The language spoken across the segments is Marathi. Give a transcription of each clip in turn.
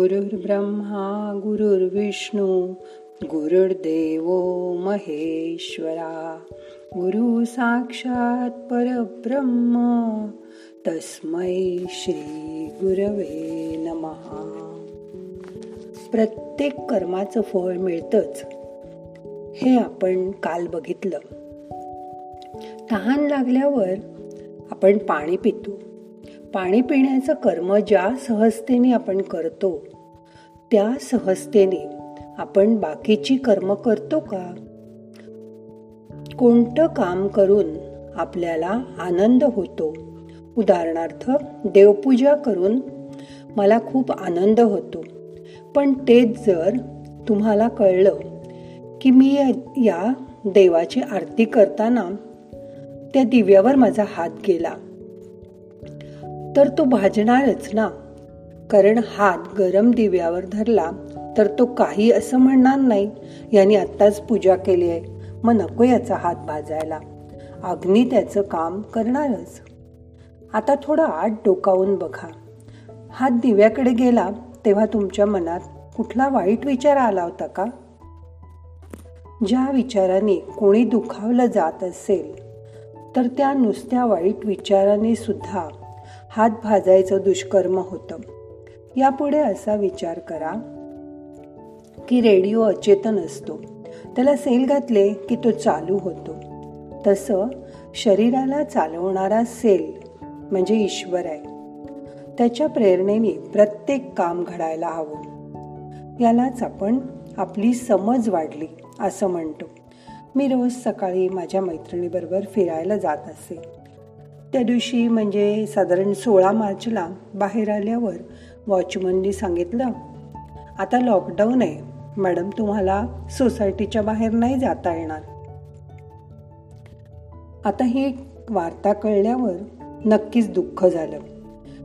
गुरुर्ब्रह्मा गुरुर्विष्णू गुरुर्देव महेश्वरा. गुरु साक्षात परब्रह्म तस्मै श्री गुरवे नमहा. प्रत्येक कर्माचं फळ मिळतंच हे आपण काल बघितलं. तहान लागल्यावर आपण पाणी पितो. पाणी पिण्याचं कर्म ज्या सहजतेने आपण करतो त्या सहजतेने आपण बाकीची कर्म करतो का? कोणतं काम करून आपल्याला आनंद होतो? उदाहरणार्थ देवपूजा करून मला खूप आनंद होतो. पण तेच जर तुम्हाला कळलं की मी या देवाची आरती करताना त्या दिव्यावर माझा हात गेला तर तो भाजणारच ना. कारण हात गरम दिव्यावर धरला तर तो काही असं म्हणणार नाही यांनी आत्ताच पूजा केली आहे मग नको याचा हात भाजायला. अग्नी त्याचं काम करणारच. आता थोडं आत डोकावून बघा. हात दिव्याकडे गेला तेव्हा तुमच्या मनात कुठला वाईट विचार आला होता का? ज्या विचाराने कोणी दुखावलं जात असेल तर त्या नुसत्या वाईट विचाराने सुद्धा हात भाजायचं दुष्कर्म होतं. यापुढे असा विचार करा की रेडिओ अचेतन असतो. त्याला सेल घातले की तो चालू होतो. तसं शरीराला चालवणारा सेल म्हणजे ईश्वर आहे. त्याच्या प्रेरणेने प्रत्येक काम घडायला हवं. यालाच आपण आपली समज वाढली असं म्हणतो. मी रोज सकाळी माझ्या मैत्रिणीबरोबर फिरायला जात असे. त्या दिवशी म्हणजे साधारण सोळा मार्चला बाहेर आल्यावर वॉचमननी सांगितलं आता लॉकडाऊन आहे. मॅडम तुम्हाला सोसायटीच्या बाहेर नाही जाता येणार. आता ही वार्ता कळल्यावर नक्कीच दुःख झालं.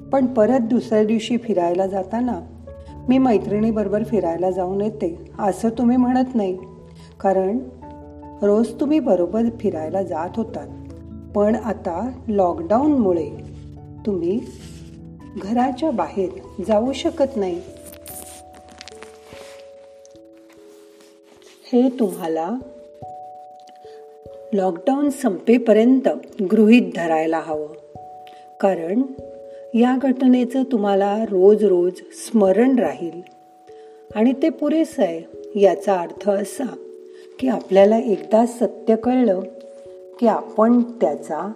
पण परत दुसऱ्या दिवशी फिरायला जाताना मी मैत्रिणीबरोबर फिरायला जाऊन येते असं तुम्ही म्हणत नाही. कारण रोज तुम्ही बरोबर फिरायला जात होतात. पण आता लॉकडाऊनमुळे तुम्ही घराच्या बाहेर जाऊ शकत नाही. हे तुम्हाला लॉकडाऊन संपेपर्यंत गृहीत धरायला हवं. कारण या घटनेचं तुम्हाला रोज रोज स्मरण राहील. आणि ते पुरेसं आहे याचा अर्थ असा की आपल्याला एकदा सत्य कळलं की आपण त्याचा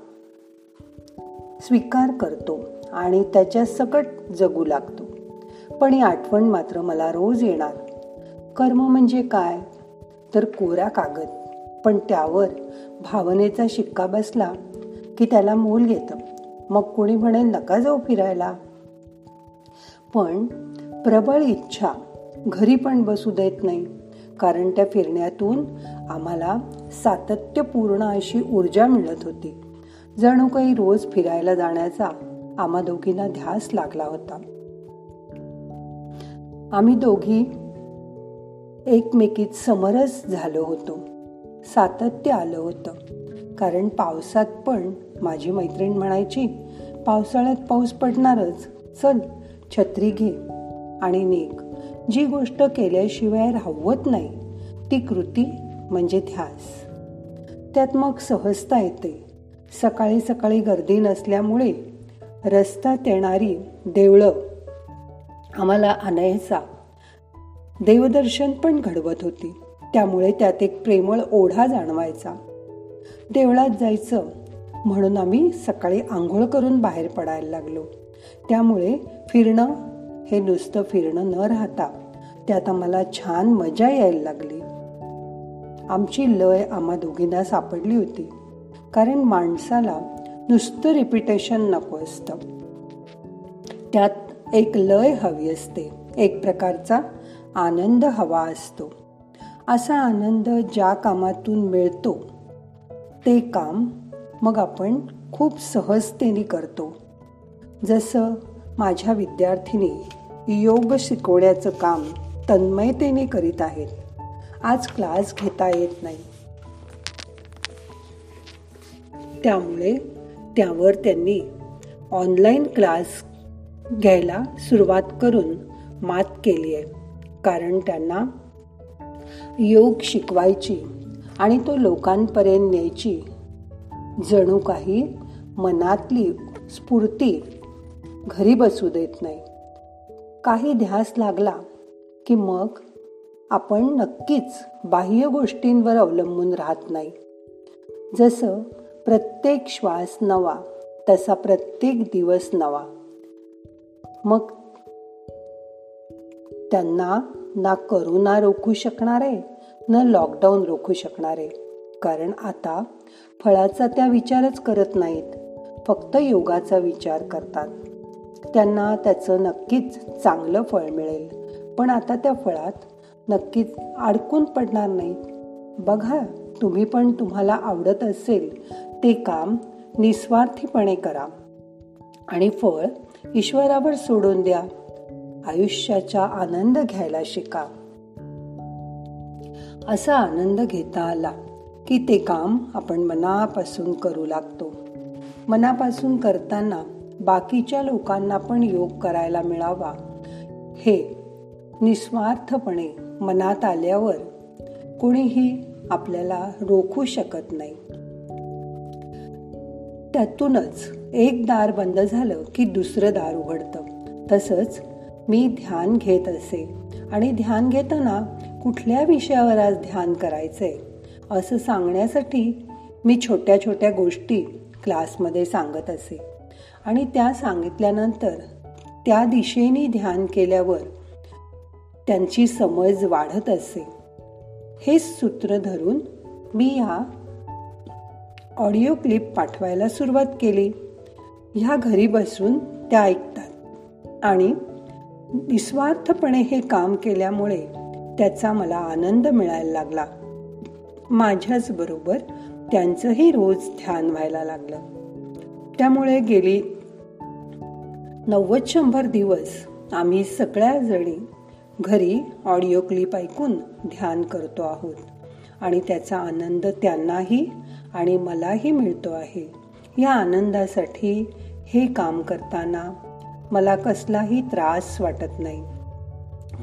स्वीकार करतो आणि त्याच्या सकट जगू लागतो. पण ही आठवण मात्र मला रोज येणार. कर्म म्हणजे काय? तर कोरा कागद. पण त्यावर भावनेचा शिक्का बसला की त्याला मोल घेतं. मग कोणी म्हणेल नका जाऊ फिरायला. पण प्रबळ इच्छा. घरी पण बसू देत नाही. कारण त्या फिरण्यातून आम्हाला सातत्यपूर्ण अशी ऊर्जा मिळत होती. जणू काही रोज फिरायला जाण्याचा आम्हा दोघींना ध्यास लागला होता. आम्ही दोघी एकमेकीत समरस झालो होतो. सातत्य आलं होतं. कारण पावसात पण माझी मैत्रीण म्हणायची पावसाळ्यात पाऊस पडणारच. चल छत्री घे आणि निघ. जी गोष्ट केल्याशिवाय राहवत नाही ती कृती म्हणजे ध्यास. त्यात मग सहजता येते. सकाळी सकाळी गर्दी नसल्यामुळे रस्त्यात येणारी देवळं आम्हाला आणायचा. देवदर्शन पण घडवत होती. त्यामुळे त्यात एक प्रेमळ ओढा जाणवायचा. देवळात जायचं म्हणून आम्ही सकाळी आंघोळ करून बाहेर पडायला लागलो. त्यामुळे फिरणं हे नुसतं फिरणं न राहता त्यात आम्हाला छान मजा यायला लागली. आमची लय आम्हा दोघींना सापडली होती. कारण माणसाला नुसतं रिपिटेशन नको असतं. त्यात एक लय हवी असते. एक प्रकारचा आनंद हवा असतो. असा आनंद ज्या कामातून मिळतो ते काम मग आपण खूप सहजतेने करतो. जसं माझ्या विद्यार्थिनी योग शिकवण्याचं काम तन्मयतेने करीत आहेत आज क्लास घेता येत नाही. त्यामुळे त्यावर त्यांनी ऑनलाईन क्लास घ्यायला सुरुवात करून मात केली आहे. कारण त्यांना योग शिकवायची आणि तो लोकांपर्यंत न्यायची जणू काही मनातली स्फूर्ती घरी बसू देत नाही. काही ध्यास लागला की मग आपण नक्कीच बाह्य गोष्टींवर अवलंबून राहत नाही. जसं प्रत्येक श्वास नवा तसा प्रत्येक दिवस नवा. मग त्यांना ना करोना रोखू शकणार आहे न लॉकडाऊन रोखू शकणार. आहे कारण आता फळाचा त्या विचारच करत नाहीत फक्त योगाचा विचार करतात. त्यांना त्याचं नक्कीच चांगलं फळ मिळेल. पण आता त्या फळात नक्कीच अडकून पडणार नाहीत बघा तुम्ही पण तुम्हाला आवडत असेल ते काम निस्वार्थीपणे करा. आणि फळ ईश्वरावर सोडून द्या. आयुष्याचा आनंद घ्यायला शिका. असा आनंद घेता आला की ते काम आपण मनापासून करू लागतो. मनापासून करताना बाकीच्या लोकांना पण योग करायला मिळावा. हे निस्वार्थपणे मनात आल्यावर कोणीही आपल्याला रोखू शकत नाही. त्यातूनच एक दार बंद झालं की दुसरं दार उघडतं. तसंच मी ध्यान घेत असे आणि ध्यान घेताना कुठल्या विषयावर आज ध्यान करायचंय असं सांगण्यासाठी मी छोट्या छोट्या गोष्टी क्लासमध्ये सांगत असे. आणि त्या सांगितल्यानंतर त्या दिशेने ध्यान केल्यावर त्यांची समज वाढत असे. हे सूत्र धरून मी या ऑडिओ क्लिप पाठवायला सुरुवात केली. ह्या घरी बसून त्या ऐकतात. आणि निस्वार्थपणे हे काम केल्यामुळे त्याचा मला आनंद मिळायला लागला. माझ्याच बरोबर त्यांचंही रोज ध्यान व्हायला लागलं. त्यामुळे गेली नव्वद शंभर दिवस आम्ही सगळ्या जणी घरी ऑडिओ क्लिप ऐकून ध्यान करतो आहोत. आणि त्याचा आनंद त्यांनाही आणि मलाही मिळतो आहे. या आनंदासाठी हे काम करताना मला कसलाही त्रास वाटत नाही.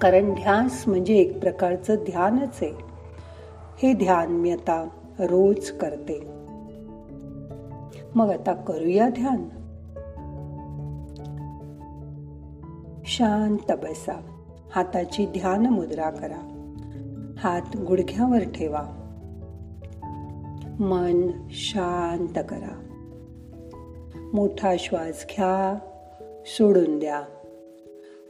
कारण ध्यास म्हणजे एक प्रकारचं ध्यानच आहे. हे ध्यान मी आता रोज करते. मग आता करूया ध्यान. शांत बसा. हाताची ध्यान मुद्रा करा. हात गुडघ्यावर ठेवा. मन शांत करा. मोठा श्वास घ्या सोडून द्या.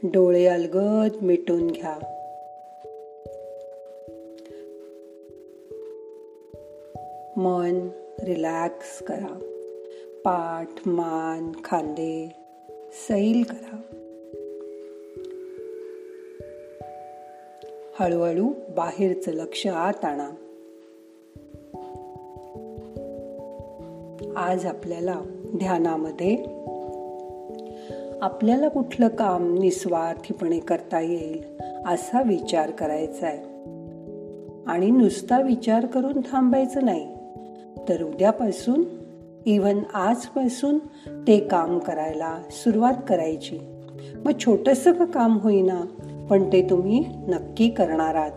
डोळे अलगद मिटून घ्या. मन रिलॅक्स करा. पाठ मान खांदे सैल करा. हळूहळू बाहेरचं लक्ष आत आणा. आज आपल्याला ध्यानामध्ये आपल्याला कुठलं काम निस्वार्थीपणे करता येईल असा विचार करायचा आहे. आणि नुसता विचार करून थांबायचं नाही. तर उद्यापासून इवन आजपासून ते काम करायला सुरुवात करायची. मग छोटंसं काम होईना? पण ते तुम्ही नक्की करणार आहात.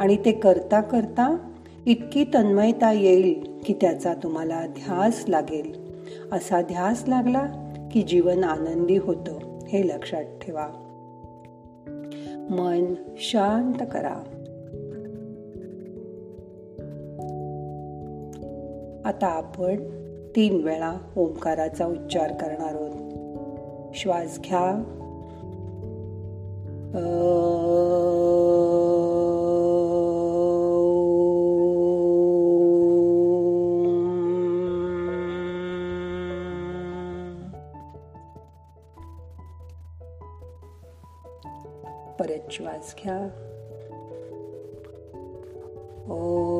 आणि ते करता करता इतकी तन्मयता येईल की त्याचा तुम्हाला ध्यास लागेल. असा ध्यास लागला की जीवन आनंदी होतं हे लक्षात ठेवा. मन शांत करा. आता आपण तीन वेळा ओंकाराचा उच्चार करणार आहोत. श्वास घ्या. परत श्वास घ्या ओ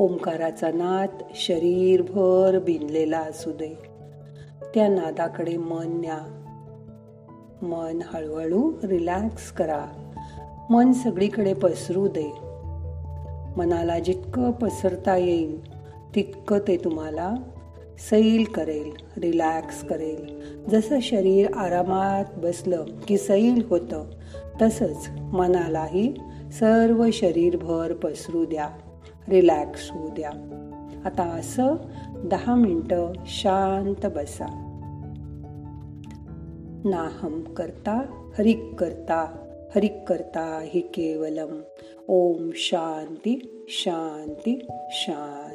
ओंकाराचा नाद शरीरभर भिनलेला असू दे. त्या नादाकडे मन न्या. मन हळूहळू रिलॅक्स करा. मन सगळीकडे पसरू दे. मनाला जितकं पसरता येईल तितकं ते तुम्हाला सैल करेल रिलॅक्स करेल. जसं शरीर आरामात बसलं की सैल होतं तसंच मनालाही सर्व शरीरभर पसरू द्या. रिलॅक्स होऊ द्या आता असं दहा मिनटं शांत बसा. नाहम करता हरिक करता हरिक करता हि केवलम. ओम शांती शांती शांती.